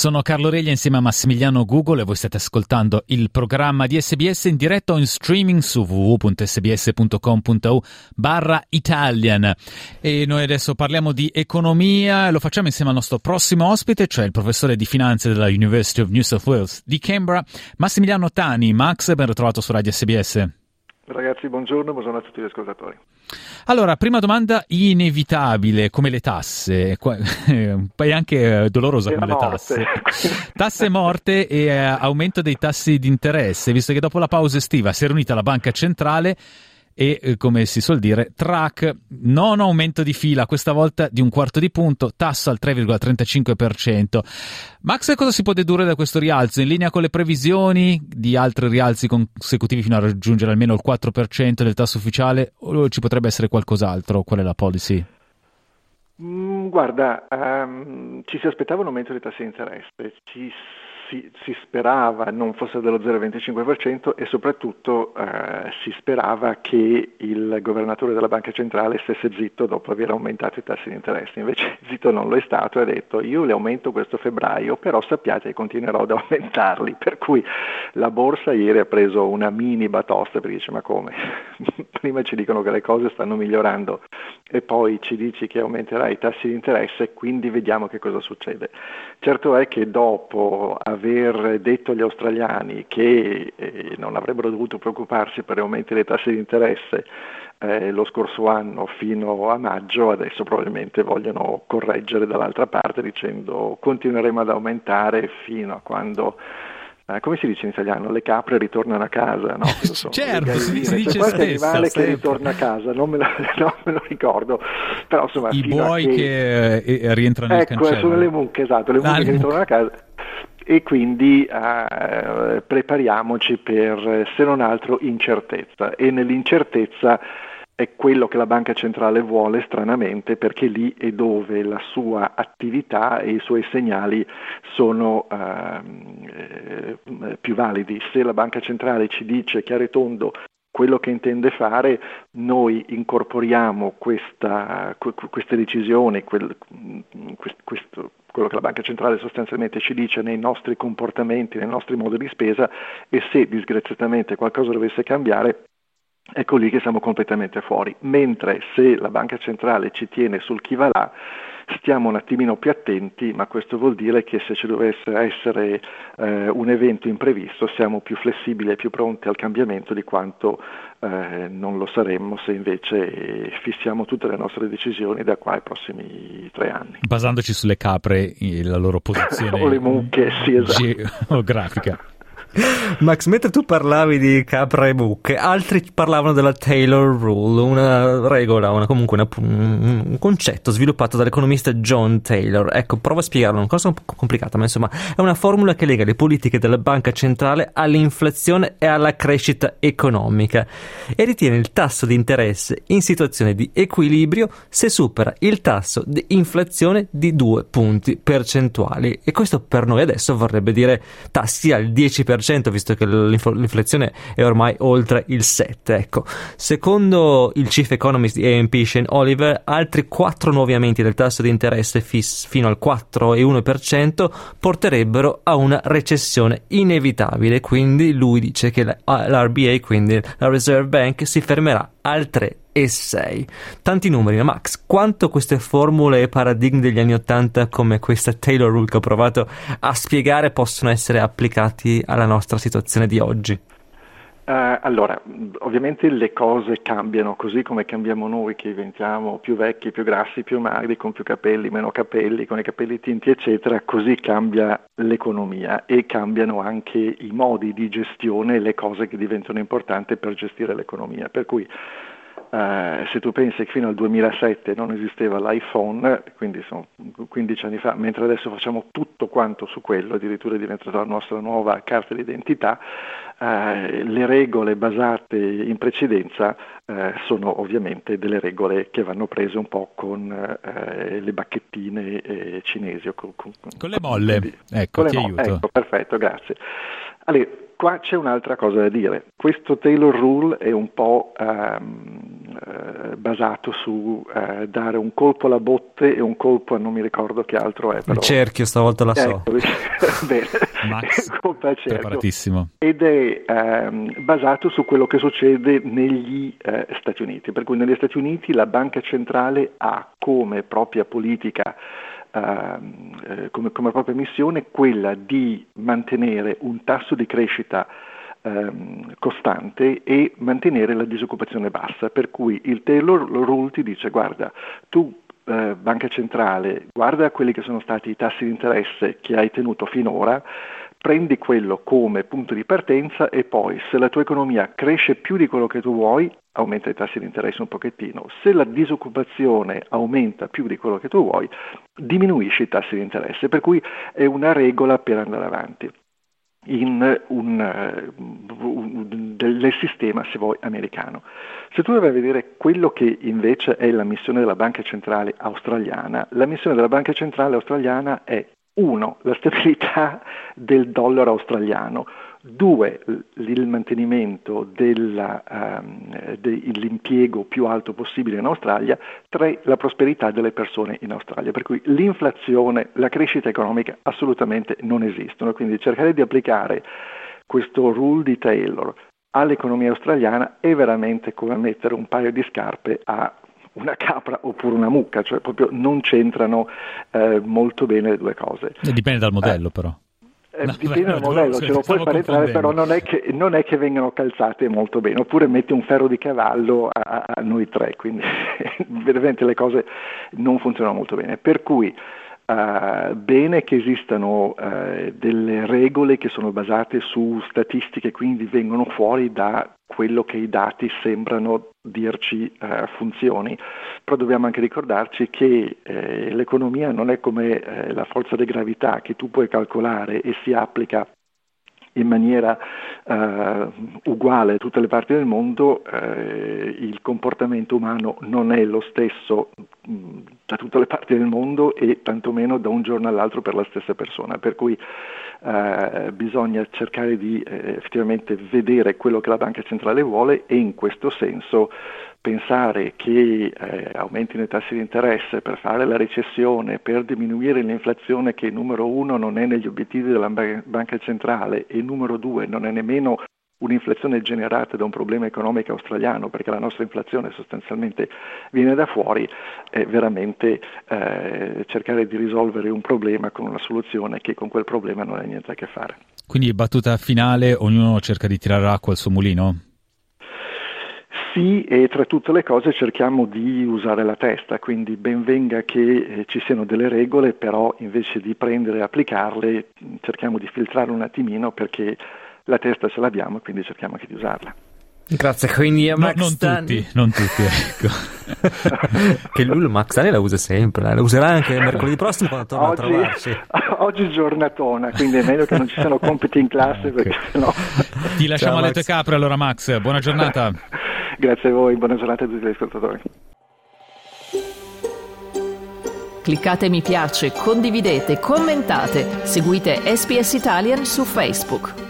Sono Carlo Reglia insieme a Massimiliano Google e voi state ascoltando il programma di SBS in diretta o in streaming su www.sbs.com.au barra Italian. E noi adesso parliamo di economia e lo facciamo insieme al nostro prossimo ospite, cioè il professore di finanze della University of New South Wales di Canberra, Massimiliano Tani. Max, ben ritrovato su Radio SBS. Ragazzi, buongiorno, buongiorno a tutti gli ascoltatori. Allora, prima domanda inevitabile, come le tasse, poi anche eh, dolorosa come le tasse. tasse morte e eh, aumento dei tassi di interesse, visto che dopo la pausa estiva si è riunita la banca centrale e, eh, come si suol dire, track, non aumento di fila, questa volta di un quarto di punto, tasso al 3,35%. Max, cosa si può dedurre da questo rialzo? In linea con le previsioni di altri rialzi consecutivi fino a raggiungere almeno il 4% del tasso ufficiale o ci potrebbe essere qualcos'altro? Qual è la policy? Mm, guarda, um, ci si aspettava un aumento dei tassi di interesse, ci si, si, sperava non fosse dello 0,25% e soprattutto eh, si sperava che il governatore della banca centrale stesse zitto dopo aver aumentato i tassi di interesse. Invece zitto non lo è stato e ha detto io li aumento questo febbraio, però sappiate che continuerò ad aumentarli. Per cui la borsa ieri ha preso una mini batosta perché dice ma come? Prima ci dicono che le cose stanno migliorando e poi ci dici che aumenterai i tassi di interesse, quindi vediamo che cosa succede. Certo è che dopo aver detto agli australiani che eh, non avrebbero dovuto preoccuparsi per aumenti dei tassi di interesse eh, lo scorso anno fino a maggio, adesso probabilmente vogliono correggere dall'altra parte dicendo continueremo ad aumentare fino a quando eh, come si dice in italiano? Le capre ritornano a casa, no? So, certo, si, si dice qualche stessa, animale sempre. che ritorna a casa, non me lo, non me lo ricordo, però insomma... I buoi che, che eh, rientrano nel ecco, cancello. Ecco, sono le mucche, esatto, le mucche ah, che ritornano a casa e quindi eh, prepariamoci per, se non altro, incertezza e nell'incertezza è quello che la banca centrale vuole stranamente perché lì è dove la sua attività e i suoi segnali sono ehm, eh, più validi. Se la banca centrale ci dice chiaro e tondo quello che intende fare, noi incorporiamo questa, queste decisioni, quel, questo, quello che la banca centrale sostanzialmente ci dice nei nostri comportamenti, nei nostri modi di spesa e se disgraziatamente qualcosa dovesse cambiare ecco lì che siamo completamente fuori. Mentre se la banca centrale ci tiene sul chi va là, stiamo un attimino più attenti, ma questo vuol dire che se ci dovesse essere eh, un evento imprevisto siamo più flessibili e più pronti al cambiamento di quanto eh, non lo saremmo se invece fissiamo tutte le nostre decisioni da qua ai prossimi tre anni. Basandoci sulle capre e la loro posizione o le mucche, sì, esatto. geografica. Max, mentre tu parlavi di capra e mucche, altri parlavano della Taylor Rule, una regola, una, comunque una, un concetto sviluppato dall'economista John Taylor. Ecco, prova a spiegarlo, una cosa un po' complicata, ma insomma è una formula che lega le politiche della banca centrale all'inflazione e alla crescita economica e ritiene il tasso di interesse in situazione di equilibrio se supera il tasso di inflazione di due punti percentuali. E questo per noi adesso vorrebbe dire tassi al 10% 10%, visto che l'inflazione è ormai oltre il 7%. Ecco. Secondo il chief economist di AMP, Shane Oliver, altri quattro nuovi aumenti del tasso di interesse fis- fino al 4,1% porterebbero a una recessione inevitabile. Quindi lui dice che l'RBA, quindi la Reserve Bank, si fermerà al 3 e 6. Tanti numeri, ma Max, quanto queste formule e paradigmi degli anni 80 come questa Taylor Rule che ho provato a spiegare possono essere applicati alla nostra situazione di oggi? Uh, allora, ovviamente le cose cambiano così come cambiamo noi che diventiamo più vecchi, più grassi, più magri, con più capelli, meno capelli, con i capelli tinti, eccetera, così cambia l'economia e cambiano anche i modi di gestione e le cose che diventano importanti per gestire l'economia. Per cui eh, se tu pensi che fino al 2007 non esisteva l'iPhone, quindi sono 15 anni fa, mentre adesso facciamo tutto quanto su quello, addirittura è diventata la nostra nuova carta d'identità, eh, le regole basate in precedenza eh, sono ovviamente delle regole che vanno prese un po' con eh, le bacchettine eh, cinesi. Con, con, con, le molle, ecco, con ti mo- aiuto. Ecco, perfetto, grazie. Allora, qua c'è un'altra cosa da dire. Questo Taylor Rule è un po' ehm, eh, basato su eh, dare un colpo alla botte e un colpo a non mi ricordo che altro è. Però... Il cerchio, stavolta la so. Ecco, bene, Max, colpa cerchio. preparatissimo. Ed è ehm, basato su quello che succede negli eh, Stati Uniti. Per cui negli Stati Uniti la banca centrale ha come propria politica eh, come, come, propria missione quella di mantenere un tasso di crescita ehm, costante e mantenere la disoccupazione bassa, per cui il Taylor Rule ti dice guarda, tu eh, banca centrale, guarda quelli che sono stati i tassi di interesse che hai tenuto finora, prendi quello come punto di partenza e poi se la tua economia cresce più di quello che tu vuoi, aumenta i tassi di interesse un pochettino. Se la disoccupazione aumenta più di quello che tu vuoi, diminuisci i tassi di interesse, per cui è una regola per andare avanti in un, un, del sistema, se vuoi, americano. Se tu vai a vedere quello che invece è la missione della Banca Centrale Australiana, la missione della Banca Centrale Australiana è uno, la stabilità del dollaro australiano, due, il mantenimento della, um, dell'impiego più alto possibile in Australia, tre, la prosperità delle persone in Australia. Per cui l'inflazione, la crescita economica assolutamente non esistono, quindi cercare di applicare questo rule di Taylor all'economia australiana è veramente come mettere un paio di scarpe a una capra oppure una mucca, cioè proprio non c'entrano eh, molto bene le due cose. Dipende dal modello eh, però. Eh, no, dipende dal modello, ce lo puoi fare entrare, però non è, che, non è, che, vengano calzate molto bene, oppure metti un ferro di cavallo a, a noi tre, quindi veramente le cose non funzionano molto bene. Per cui Uh, bene che esistano uh, delle regole che sono basate su statistiche, quindi vengono fuori da quello che i dati sembrano dirci uh, funzioni, però dobbiamo anche ricordarci che eh, l'economia non è come eh, la forza di gravità che tu puoi calcolare e si applica in maniera eh, uguale a tutte le parti del mondo, eh, il comportamento umano non è lo stesso mh, da tutte le parti del mondo e tantomeno da un giorno all'altro per la stessa persona. Per cui eh, bisogna cercare di eh, effettivamente vedere quello che la banca centrale vuole e in questo senso pensare che eh, aumentino i tassi di interesse per fare la recessione, per diminuire l'inflazione che numero uno non è negli obiettivi della banca centrale e numero due non è nemmeno un'inflazione generata da un problema economico australiano, perché la nostra inflazione sostanzialmente viene da fuori, è veramente eh, cercare di risolvere un problema con una soluzione che con quel problema non ha niente a che fare. Quindi battuta finale, ognuno cerca di tirare acqua al suo mulino? Sì, e tra tutte le cose cerchiamo di usare la testa, quindi ben venga che eh, ci siano delle regole, però invece di prendere e applicarle cerchiamo di filtrare un attimino perché la testa ce l'abbiamo e quindi cerchiamo anche di usarla. Grazie, quindi a Max no, non Stani... tutti, non tutti, ecco. che lui Max Stani la usa sempre, la userà anche mercoledì prossimo quando torna oggi, a trovarci. Oggi è giornatona, quindi è meglio che non ci siano compiti in classe okay. perché sennò... Ti lasciamo Ciao, alle tue capre allora Max, buona giornata. Grazie a voi, buona giornata a tutti gli ascoltatori. Cliccate mi piace, condividete, commentate, seguite SPS Italian su Facebook.